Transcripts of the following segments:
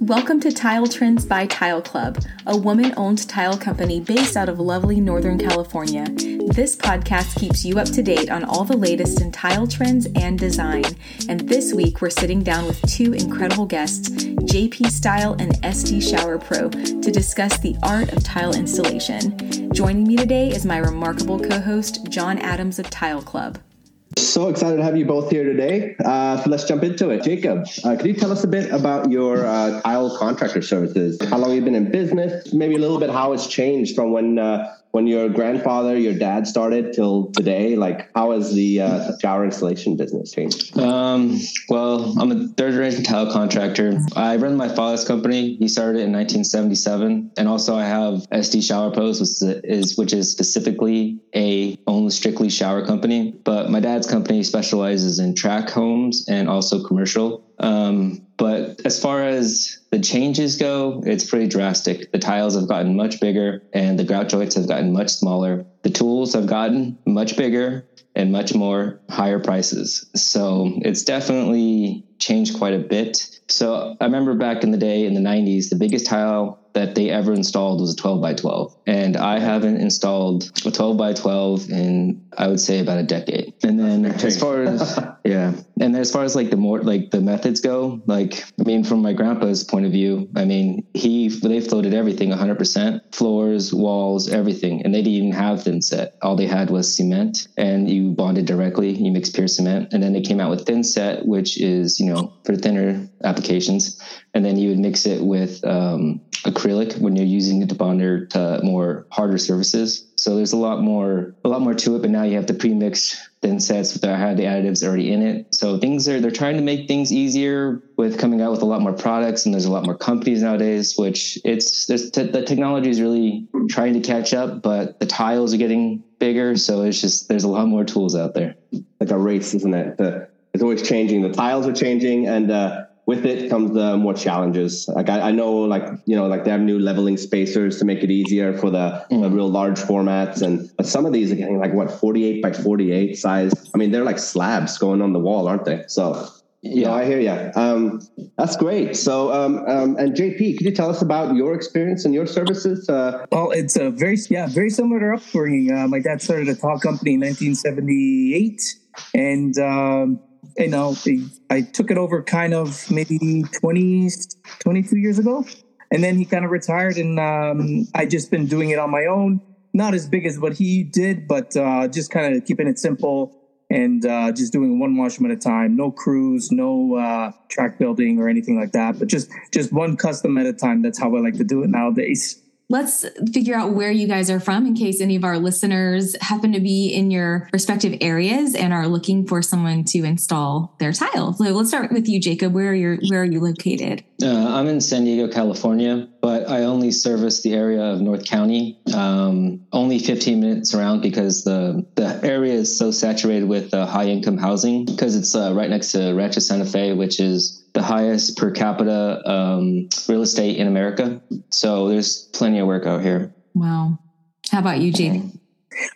Welcome to Tile Trends by Tile Club, a woman owned tile company based out of lovely Northern California. This podcast keeps you up to date on all the latest in tile trends and design. And this week, we're sitting down with two incredible guests, JP Style and SD Shower Pro, to discuss the art of tile installation. Joining me today is my remarkable co host, John Adams of Tile Club. So excited to have you both here today. Uh, so let's jump into it. Jacob, uh, could you tell us a bit about your uh, tile contractor services? How long you've been in business? Maybe a little bit how it's changed from when uh, when your grandfather, your dad started till today? Like, how has the uh, shower installation business changed? Um, well, I'm a third generation tile contractor. I run my father's company. He started it in 1977, and also I have SD Shower Pros, which is which is specifically a only strictly shower company. But my dad's company specializes in track homes and also commercial. Um, but as far as the changes go, it's pretty drastic. The tiles have gotten much bigger and the grout joints have gotten much smaller. The tools have gotten much bigger and much more higher prices. So it's definitely changed quite a bit. So I remember back in the day in the 90s, the biggest tile that they ever installed was a 12 by 12. And I haven't installed a 12 by 12 in, I would say, about a decade. And then as far as, yeah. And as far as like the more, like the methods go, like, I mean, from my grandpa's point of view, I mean, he, they floated everything 100% floors, walls, everything. And they didn't even have thin set. All they had was cement and you bonded directly, you mix pure cement. And then they came out with thin set, which is, you know, for thinner applications. And then you would mix it with, um, acrylic when you're using it to bonder to more harder surfaces. So there's a lot more a lot more to it, but now you have the pre-mixed thin sets that have the additives already in it. So things are they're trying to make things easier with coming out with a lot more products, and there's a lot more companies nowadays. Which it's t- the technology is really trying to catch up, but the tiles are getting bigger, so it's just there's a lot more tools out there. Like a race, isn't it? The, it's always changing. The tiles are changing, and uh, with it comes uh, more challenges. Like I, I, know, like you know, like they have new leveling spacers to make it easier for the, mm. the real large formats, and but some of these are getting like what forty eight by forty eight size. I mean, they're like slabs going on the wall, aren't they? So. Yeah, I hear you. Um, that's great. So, um, um, and JP, could you tell us about your experience and your services? Uh, well, it's a very, yeah, very similar to upbringing. Uh, my dad started a tile company in 1978, and um, you know, I took it over kind of maybe 20, 22 years ago. And then he kind of retired and um, I just been doing it on my own. Not as big as what he did, but uh, just kind of keeping it simple and uh, just doing one washroom at a time. No crews, no uh, track building or anything like that, but just just one custom at a time. That's how I like to do it nowadays let's figure out where you guys are from in case any of our listeners happen to be in your respective areas and are looking for someone to install their tile. So let's start with you, Jacob. Where are you? Where are you located? Uh, I'm in San Diego, California, but I only service the area of North County. Um, only 15 minutes around because the the area is so saturated with uh, high income housing because it's uh, right next to Rancho Santa Fe, which is the highest per capita um, real estate in America. So there's plenty of work out here. Wow. How about you, JP?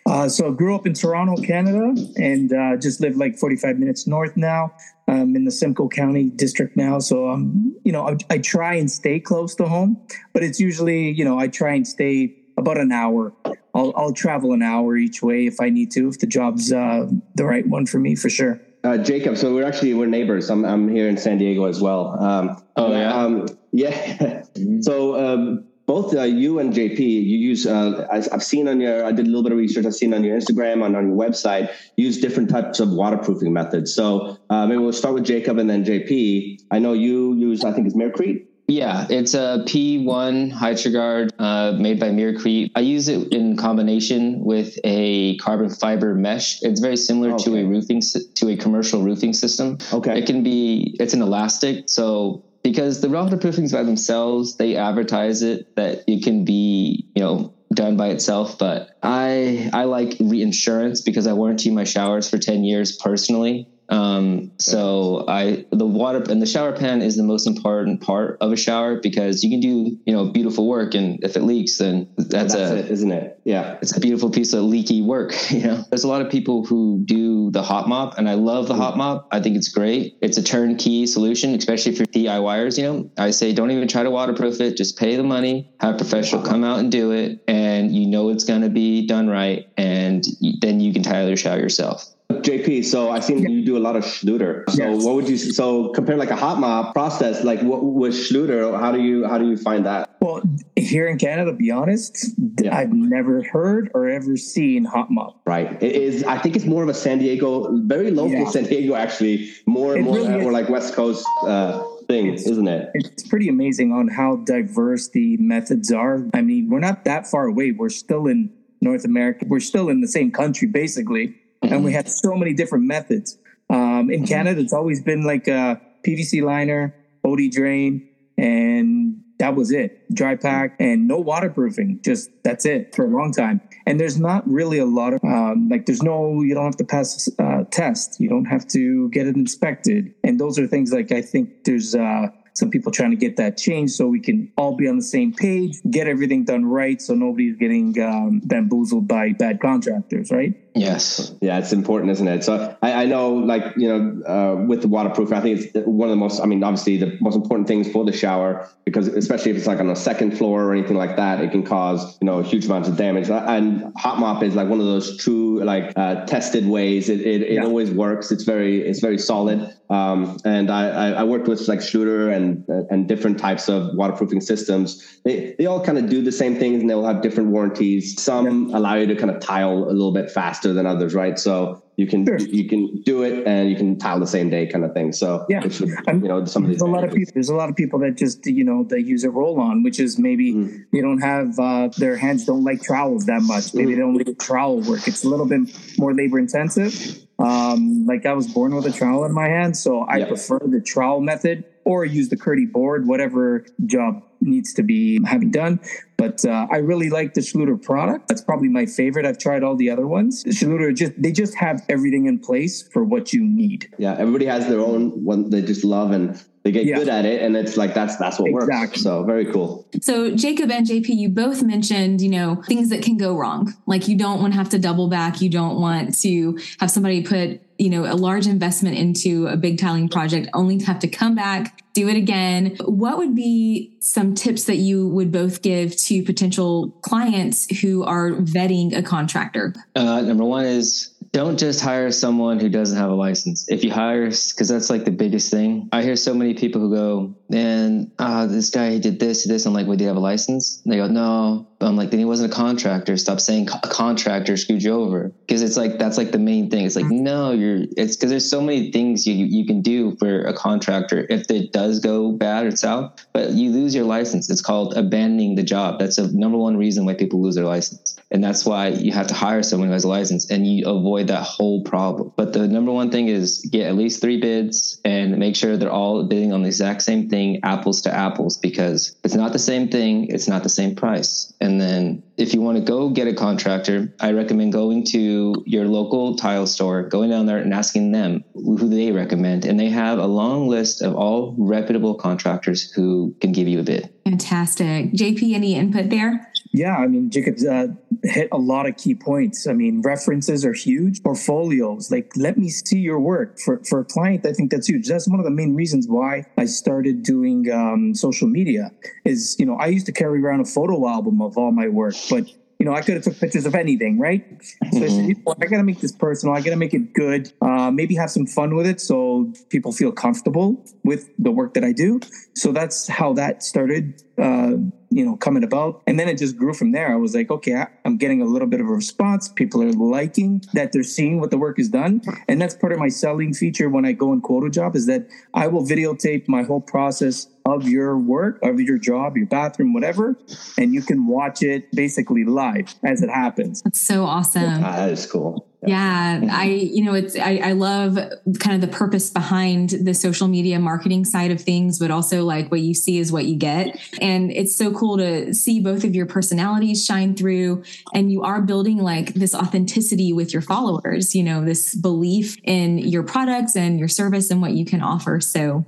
Uh, so I grew up in Toronto, Canada, and uh, just live like 45 minutes north now. I'm in the Simcoe County district now. So, um, you know, I, I try and stay close to home, but it's usually, you know, I try and stay about an hour. I'll, I'll travel an hour each way if I need to, if the job's uh, the right one for me, for sure. Uh, Jacob, so we're actually we're neighbors. I'm I'm here in San Diego as well. Um, oh yeah, um, yeah. so um, both uh, you and JP, you use. Uh, I, have seen on your. I did a little bit of research. I've seen on your Instagram on on your website. Use different types of waterproofing methods. So uh, maybe we'll start with Jacob and then JP. I know you use. I think it's Miracrete. Yeah, it's a P1 HydroGuard uh, made by Miracrete. I use it in combination with a carbon fiber mesh. It's very similar okay. to a roofing to a commercial roofing system. Okay, it can be. It's an elastic, so because the waterproofings by themselves, they advertise it that it can be, you know, done by itself. But I I like reinsurance because I warranty my showers for ten years personally. Um, so I the water and the shower pan is the most important part of a shower because you can do you know beautiful work, and if it leaks, then that's, That's a it, isn't it? Yeah. it's a beautiful piece of leaky work. You know, there's a lot of people who do the hot mop, and I love the hot mop. I think it's great. It's a turnkey solution, especially for DIYers. You know, I say don't even try to waterproof it. Just pay the money, have a professional come out and do it, and you know it's going to be done right, and then you can tile your shower yourself. JP, so I seen you do a lot of Schluter. So Yes. what would you so compare like a hot mop process like what with Schluter? How do you how do you find that? Well, here in Canada, to be honest, Yeah. I've never heard or ever seen hot mop. Right. It is I think it's more of a San Diego, very local Yeah. San Diego actually, more and more really or like West Coast uh thing, It's- isn't it? It's pretty amazing on how diverse the methods are. I mean, we're not that far away. We're still in North America. We're still in the same country, basically, and we have so many different methods. Um, in Canada, it's always been like a PVC liner, OD drain, and that was it. Dry pack and no waterproofing. Just that's it for a long time. And there's not really a lot of um, like there's no you don't have to pass uh, test. You don't have to get it inspected. And those are things like I think there's uh, some people trying to get that changed so we can all be on the same page, get everything done right, so nobody's getting um, bamboozled by bad contractors, right? Yes. Yeah, it's important, isn't it? So I, I know, like you know, uh, with the waterproof, I think it's one of the most. I mean, obviously, the most important things for the shower because especially if it's like on a second floor or anything like that, it can cause you know huge amounts of damage. And hot mop is like one of those true like uh, tested ways. It it, it Yeah. always works. It's very it's very solid. Um, and I, I worked with like Schluter and and different types of waterproofing systems. They they all kind of do the same things and they'll have different warranties. Some allow you to kind of tile a little bit faster than others, right? So you can Sure. you can do it and you can tile the same day kind of thing. So Yeah. should, you know some of these There's a lot of people. There's a lot of people that just you know they use a roll on, which is maybe Mm. they don't have uh, their hands don't like trowels that much. Maybe Mm. they don't like trowel work. It's a little bit more labor intensive. Um, like I was born with a trowel in my hand, so I Yeah. prefer the trowel method or use the Kerdi board, whatever job needs to be having done. But uh, I really like the Schluter product. That's probably my favorite. I've tried all the other ones. Schluter just they just have everything in place for what you need. Yeah, everybody has their own one they just love and they get Yeah. good at it, and it's like that's that's what works. So very cool. So Jacob and JP, you both mentioned, you know, things that can go wrong. Like you don't want to have to double back. You don't want to have somebody put, you know, a large investment into a big tiling project only to have to come back, do it again. What would be some tips that you would both give to potential clients who are vetting a contractor? Uh, number one is don't just hire someone who doesn't have a license. If you hire, because that's like the biggest thing. I hear so many people who go, man, ah, this guy he did this, this. I'm like, well, do you have a license? And they go, no. I'm like, then he wasn't a contractor. Stop saying a contractor screwed you over. Because it's like, that's like the main thing. It's like, no, you're, it's because there's so many things you, you can do for a contractor if it does go bad or south, but you lose your license. It's called abandoning the job. That's a number one reason why people lose their license. And that's why you have to hire someone who has a license and you avoid that whole problem. But the number one thing is get at least three bids and make sure they're all bidding on the exact same thing, apples to apples, because it's not the same thing, it's not the same price. And then if you want to go get a contractor, I recommend going to your local tile store, going down there and asking them who they recommend. And they have a long list of all reputable contractors who can give you a bid. Fantastic. JP, any input there? Yeah, I mean, Jacob's uh, hit a lot of key points. I mean, references are huge. Portfolios, like, let me see your work. For for a client, I think that's huge. That's one of the main reasons why I started doing um, social media. Is you know, I used to carry around a photo album of all my work, but you know, I could have took pictures of anything, right? So I said, you know I got to make this personal. I got to make it good. Uh, maybe have some fun with it, so people feel comfortable with the work that I do. So that's how that started. Uh, you know, coming about. And then it just grew from there. I was like, okay, I- I'm getting a little bit of a response. People are liking that they're seeing what the work is done. And that's part of my selling feature when I go and quote a job is that I will videotape my whole process of your work, of your job, your bathroom, whatever. And you can watch it basically live as it happens. That's so awesome. Ah, that is cool. Yeah. yeah. I, you know, it's, I, I love kind of the purpose behind the social media marketing side of things, but also like what you see is what you get. And it's so cool to see both of your personalities shine through and you are building like this authenticity with your followers, you know, this belief in your products and your service and what you can offer. So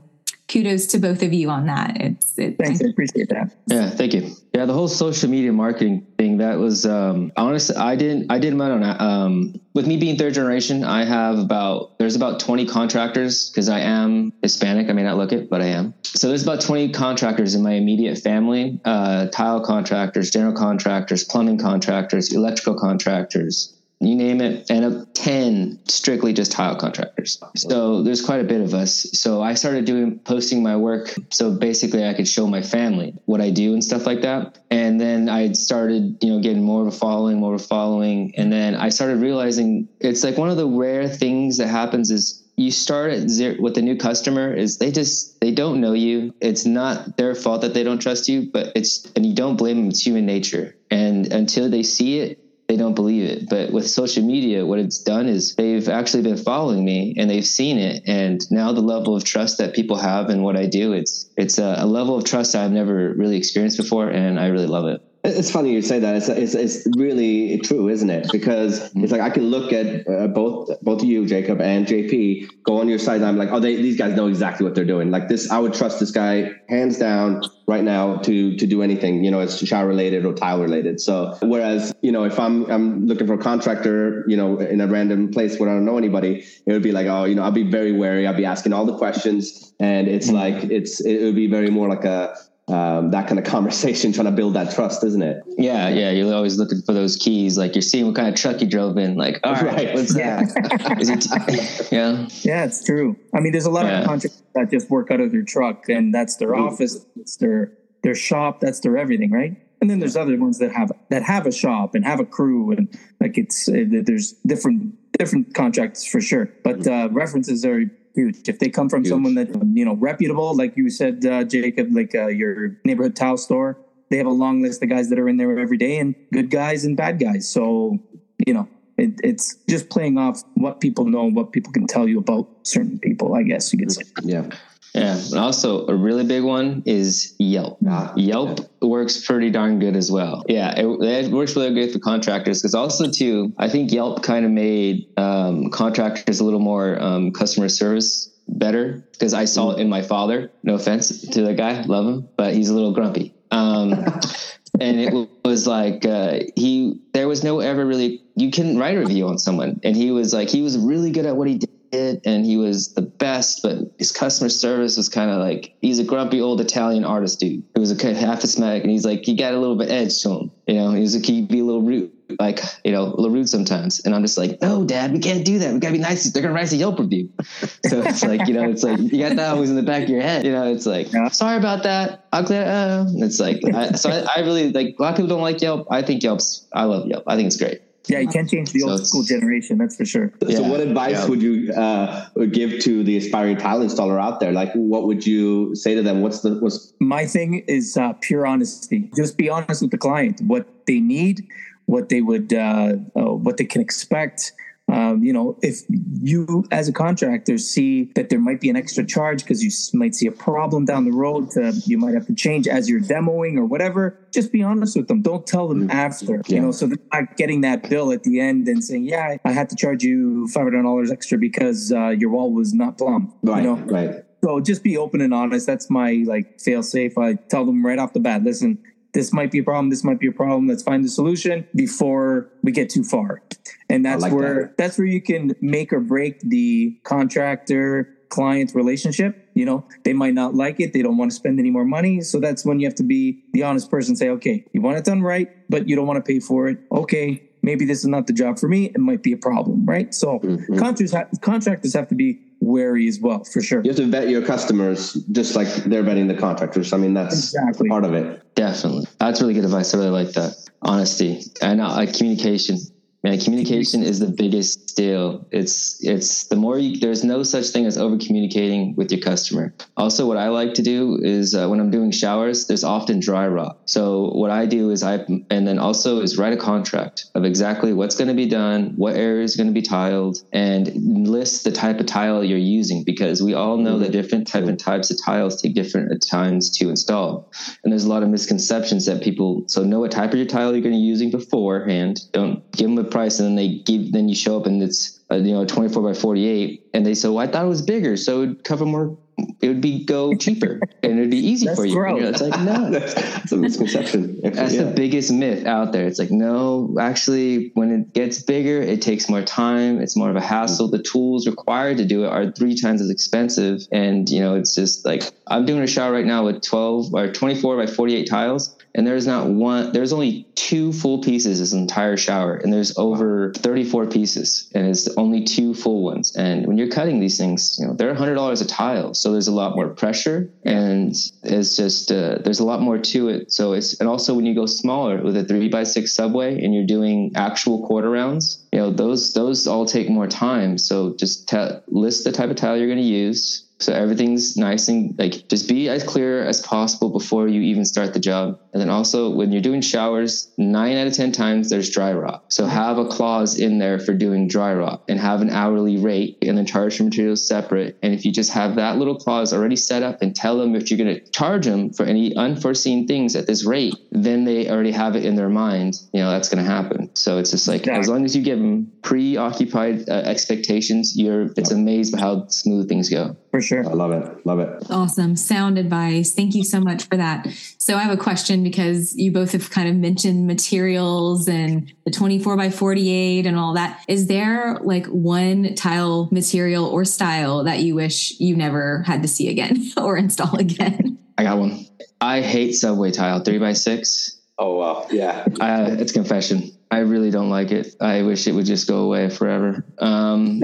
kudos to both of you on that. It's, it's thanks. I appreciate that. Yeah, thank you. Yeah, the whole social media marketing thing that was um, honestly, I didn't, I didn't on um, with me being third generation. I have about there's about 20 contractors because I am Hispanic. I may not look it, but I am. So there's about 20 contractors in my immediate family: uh, tile contractors, general contractors, plumbing contractors, electrical contractors, you name it, and up 10 strictly just tile contractors. So there's quite a bit of us. So I started doing posting my work. So basically I could show my family what I do and stuff like that. And then I started, you know, getting more of a following, more of a following. And then I started realizing it's like one of the rare things that happens is you start at zero with a new customer is they just they don't know you it's not their fault that they don't trust you but it's and you don't blame them it's human nature and until they see it they don't believe it. But with social media, what it's done is they've actually been following me and they've seen it. And now the level of trust that people have in what I do, it's it's a, a level of trust I've never really experienced before, and I really love it. It's funny you say that. It's, it's, it's really true, isn't it? Because it's like I can look at uh, both both of you, Jacob and JP, go on your site, and I'm like, oh, they, these guys know exactly what they're doing. Like this, I would trust this guy hands down right now to to do anything. You know, it's shower related or tile related. So whereas you know, if I'm I'm looking for a contractor, you know, in a random place where I don't know anybody, it would be like, oh, you know, I'll be very wary. I'll be asking all the questions, and it's mm-hmm. like it's it would be very more like a um, that kind of conversation, trying to build that trust, isn't it? Yeah, yeah. You're always looking for those keys. Like you're seeing what kind of truck you drove in. Like, all right, right. what's that? T- yeah, yeah, it's true. I mean, there's a lot yeah. of contractors that just work out of their truck, and that's their mm-hmm. office, it's their their shop, that's their everything, right? And then there's other ones that have that have a shop and have a crew, and like it's uh, there's different different contracts for sure. But mm-hmm. uh, references are huge. If they come from huge. someone that you know reputable, like you said, uh, Jacob, like uh, your neighborhood tile store, they have a long list of guys that are in there every day, and good guys and bad guys. So you know, it, it's just playing off what people know, what people can tell you about certain people. I guess you could say. Yeah. Yeah, and also a really big one is Yelp. Ah, Yelp yeah. works pretty darn good as well. Yeah, it, it works really good for contractors because also too, I think Yelp kind of made um, contractors a little more um, customer service better because I saw it in my father. No offense to the guy, love him, but he's a little grumpy. Um, and it was like uh, he there was no ever really you couldn't write a review on someone, and he was like he was really good at what he did it and he was the best, but his customer service was kind of like he's a grumpy old Italian artist dude who was a half Hispanic, and he's like he got a little bit edge to him. You know, he was a, he'd be a little rude, like you know, a little rude sometimes. And I'm just like, no, Dad, we can't do that. We gotta be nice. They're gonna write a Yelp review. So it's like you know, it's like you got that always in the back of your head. You know, it's like yeah. sorry about that. I'll clear. Uh, it's like I, so I, I really like a lot of people don't like Yelp. I think Yelp's. I love Yelp. I think it's great. Yeah, you can't change the so old school generation. That's for sure. So, yeah. what advice yeah. would you uh, give to the aspiring tile installer out there? Like, what would you say to them? What's the what's my thing is uh, pure honesty. Just be honest with the client. What they need, what they would, uh, uh what they can expect um, you know, if you as a contractor see that there might be an extra charge because you might see a problem down the road, to, you might have to change as you're demoing or whatever. Just be honest with them. Don't tell them mm-hmm. after. Yeah. You know, so they're not getting that bill at the end and saying, "Yeah, I had to charge you five hundred dollars extra because uh, your wall was not plumb." Right. You know? Right. So just be open and honest. That's my like fail safe. I tell them right off the bat. Listen, this might be a problem. This might be a problem. Let's find the solution before we get too far. And that's like where that. that's where you can make or break the contractor client relationship. You know, they might not like it. They don't want to spend any more money. So that's when you have to be the honest person. Say, okay, you want it done right, but you don't want to pay for it. Okay, maybe this is not the job for me. It might be a problem, right? So mm-hmm. contractors contractors have to be wary as well, for sure. You have to vet your customers just like they're vetting the contractors. I mean, that's exactly. part of it. Definitely, that's really good advice. I really like that honesty and uh, communication Man, communication is the biggest deal. It's it's the more you, there's no such thing as over communicating with your customer. Also, what I like to do is uh, when I'm doing showers, there's often dry rot. So what I do is I and then also is write a contract of exactly what's going to be done, what area is going to be tiled, and list the type of tile you're using because we all know that different type and types of tiles take different times to install, and there's a lot of misconceptions that people so know what type of your tile you're going to be using beforehand. Don't give them a price and then they give then you show up and it's uh, you know 24 by 48 and they say well i thought it was bigger so it would cover more it would be go cheaper and it'd be easy for you. you know, it's like no that's, that's a misconception. That's yeah. the biggest myth out there. It's like no actually when it gets bigger it takes more time. It's more of a hassle. The tools required to do it are three times as expensive and you know it's just like i'm doing a shower right now with 12 or 24 by 48 tiles and there's not one there's only two full pieces this entire shower and there's over 34 pieces and it's only two full ones. And when you're cutting these things you know they're $100 a tile so there's a lot more pressure and it's just uh, there's a lot more to it. So it's and also when you go smaller with a three by six subway and you're doing actual quarter rounds you know those those all take more time. So just te- list the type of tile you're going to use so everything's nice and like just be as clear as possible before you even start the job. And then also when you're doing showers, nine out of 10 times there's dry rot. So have a clause in there for doing dry rot and have an hourly rate and then charge for materials separate. And if you just have that little clause already set up and tell them if you're going to charge them for any unforeseen things at this rate, then they already have it in their mind, you know, that's going to happen. So it's just like, exactly. as long as you give them preoccupied uh, expectations, you're, it's amazed by how smooth things go. For sure. I love it. Love it. Awesome. Sound advice. Thank you so much for that. So I have a question because you both have kind of mentioned materials and the 24 by 48 and all that. Is there like one tile material or style that you wish you never had to see again or install again? I got one. I hate subway tile three by six. Oh wow. Yeah. Uh, it's confession. I really don't like it. I wish it would just go away forever. Um,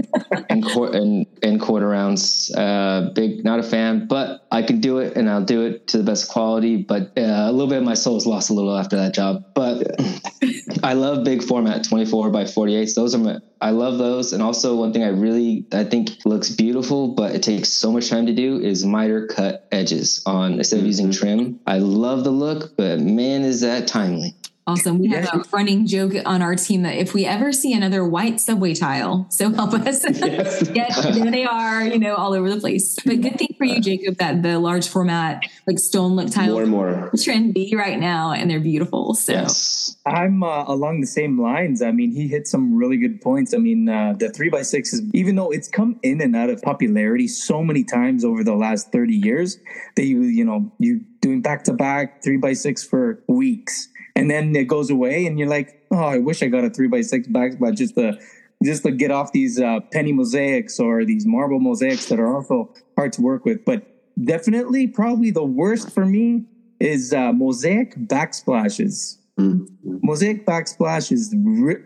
and, court, and and quarter rounds, uh, big not a fan, but I can do it and I'll do it to the best quality. But uh, a little bit of my soul's lost a little after that job. But I love big format, twenty four by forty eight. Those are my I love those. And also one thing I really I think looks beautiful, but it takes so much time to do is miter cut edges on instead of using mm-hmm. trim. I love the look, but man, is that timely. Awesome. We have a running joke on our team that if we ever see another white subway tile, so help us. Yes. there they are, you know, all over the place. But good thing for you, Jacob, that the large format, like stone look tiles, more and more trendy right now, and they're beautiful. So yes. I'm uh, along the same lines. I mean, he hit some really good points. I mean, uh, the three by six is even though it's come in and out of popularity so many times over the last 30 years that you, you know, you doing back to back three by six for weeks and then it goes away, and you're like, oh, I wish I got a three by six backsplash just to just to get off these uh, penny mosaics or these marble mosaics that are also hard to work with. But definitely, probably the worst for me is uh, mosaic backsplashes. Mm-hmm. Mosaic backsplash is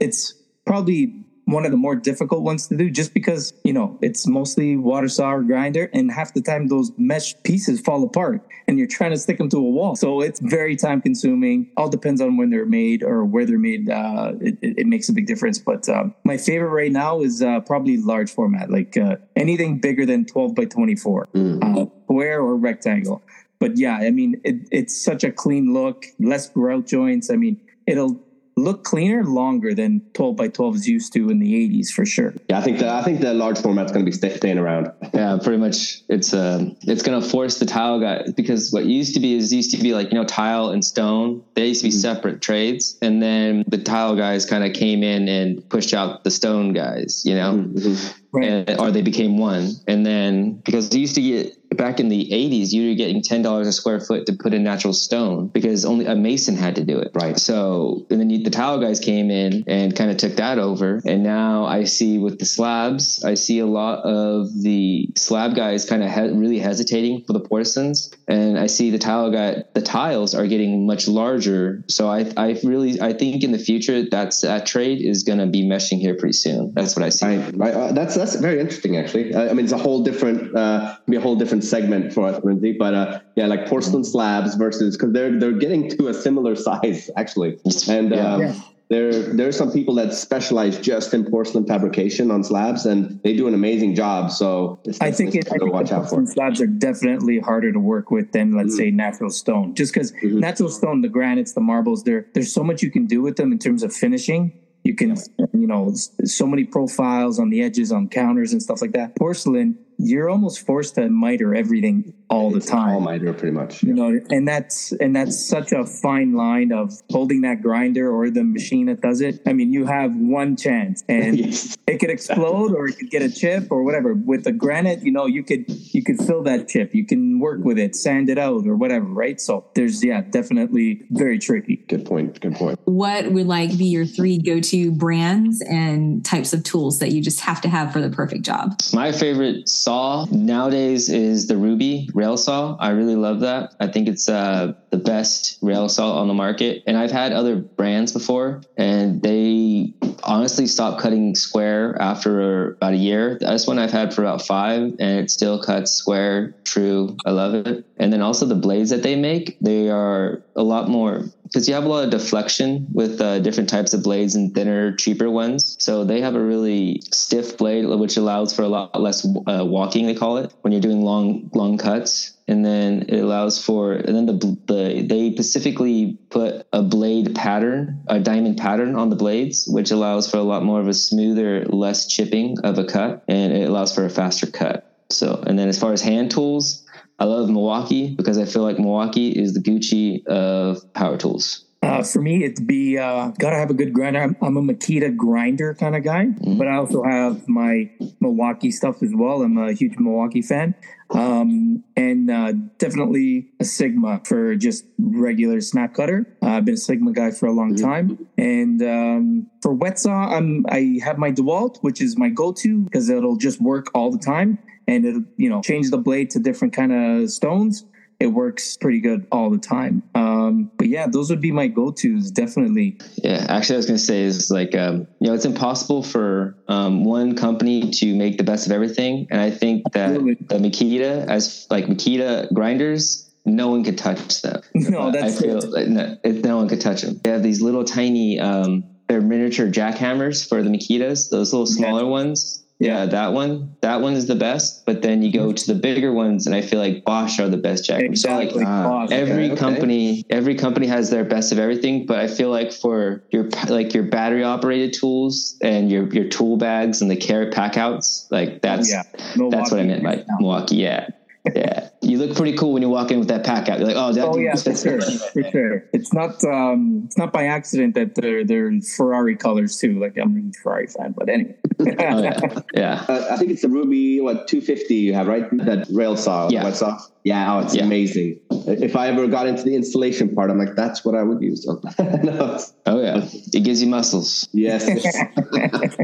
it's probably one of the more difficult ones to do just because, you know, it's mostly water saw or grinder and half the time those mesh pieces fall apart and you're trying to stick them to a wall. So it's very time consuming. All depends on when they're made or where they're made. Uh, it, it, makes a big difference. But um, my favorite right now is uh, probably large format, like uh, anything bigger than 12 by 24, mm. square or rectangle. But yeah, I mean, it, it's such a clean look, less grout joints. I mean, it'll look cleaner longer than 12 by 12 is used to in the 80s for sure. Yeah, I think the I think the large format's going to be staying around. Yeah, pretty much. It's um it's going to force the tile guy because what used to be is used to be like you know tile and stone. They used to be mm-hmm. separate trades, and then the tile guys kind of came in and pushed out the stone guys. You know. Mm-hmm. Right. And, or they became one. And then because they used to get back in the 80s, you were getting $10 a square foot to put in natural stone because only a mason had to do it. Right. So, and then you, the tile guys came in and kind of took that over. And now I see with the slabs, I see a lot of the slab guys kind of he- really hesitating for the porcelains. And I see the tile guy, the tiles are getting much larger. So I, I really, I think in the future, that's that trade is going to be meshing here pretty soon. That's what I see. I, uh, that's, that's very interesting, actually. I, I mean, it's a whole different, uh, be a whole different segment for us, Lindsay. But uh, yeah, like porcelain slabs versus because they're they're getting to a similar size actually, and um, yeah. there there are some people that specialize just in porcelain fabrication on slabs, and they do an amazing job. So I think it, I think watch out for. Slabs are definitely harder to work with than let's mm-hmm. say natural stone, just because mm-hmm. natural stone, the granites, the marbles, there there's so much you can do with them in terms of finishing you can, you know, so many profiles on the edges on counters and stuff like that. Porcelain, you're almost forced to miter everything all the time. All miter, pretty much. You know, and that's and that's such a fine line of holding that grinder or the machine that does it. I mean, you have one chance, and yes. it could explode or it could get a chip or whatever. With the granite, you know, you could you could fill that chip. You can work with it, sand it out, or whatever. Right. So there's yeah, definitely very tricky. Good point. Good point. What would like be your three go to brands and types of tools that you just have to have for the perfect job? My favorite saw nowadays is the Rubi rail saw. I really love that. I think it's uh, the best rail saw on the market. And I've had other brands before, and they honestly stopped cutting square after about a year. This one I've had for about five, and it still cuts square, true. I love it. And then also the blades that they make, they are a lot more because you have a lot of deflection with uh, different types of blades and thinner, cheaper ones. So they have a really stiff blade, which allows for a lot less uh, walking. They call it when you're doing long, long cuts. And then it allows for, and then the, the they specifically put a blade pattern, a diamond pattern on the blades, which allows for a lot more of a smoother, less chipping of a cut, and it allows for a faster cut. So, and then as far as hand tools, I love Milwaukee because I feel like Milwaukee is the Gucci of power tools. Uh, for me, it'd be uh, gotta have a good grinder. I'm, I'm a Makita grinder kind of guy, mm-hmm. but I also have my Milwaukee stuff as well. I'm a huge Milwaukee fan, um, and uh, definitely a Sigma for just regular snap cutter. Uh, I've been a Sigma guy for a long mm-hmm. time, and um, for wet saw, I'm I have my Dewalt, which is my go-to because it'll just work all the time and it'll you know change the blade to different kind of stones it works pretty good all the time um, but yeah those would be my go-to's definitely yeah actually i was going to say is like um, you know it's impossible for um, one company to make the best of everything and i think that Absolutely. the makita as like makita grinders no one could touch them. No, that's I feel like no, no, one could touch them. They have these little tiny, um, they're miniature jackhammers for the Makitas. Those little smaller yeah. ones yeah, that one. That one is the best. But then you go to the bigger ones, and I feel like Bosch are the best jack. Exactly. So like uh, every okay. company, every company has their best of everything. But I feel like for your like your battery operated tools and your your tool bags and the carrot pack outs, like that's oh, yeah. that's what I meant by Milwaukee. Yeah yeah, you look pretty cool when you walk in with that pack out. You're like, oh, that oh yeah, for sure, for sure. It's not um, it's not by accident that they're they're in Ferrari colors too. Like I'm a Ferrari fan, but anyway. oh, yeah, yeah. Uh, I think it's the Rubi what 250 you have right that rail saw, yeah. wet saw. Yeah, oh, it's yeah. amazing. If I ever got into the installation part, I'm like, that's what I would use. no. Oh yeah, it gives you muscles. Yes.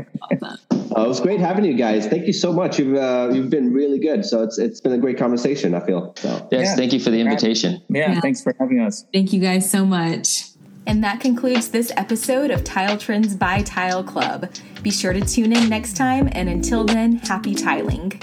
Uh, it was great having you guys. Thank you so much. You've uh, you've been really good. So it's it's been a great conversation. I feel. So. Yes, yeah. thank you for the invitation. Yeah, yeah, thanks for having us. Thank you guys so much. And that concludes this episode of Tile Trends by Tile Club. Be sure to tune in next time, and until then, happy tiling.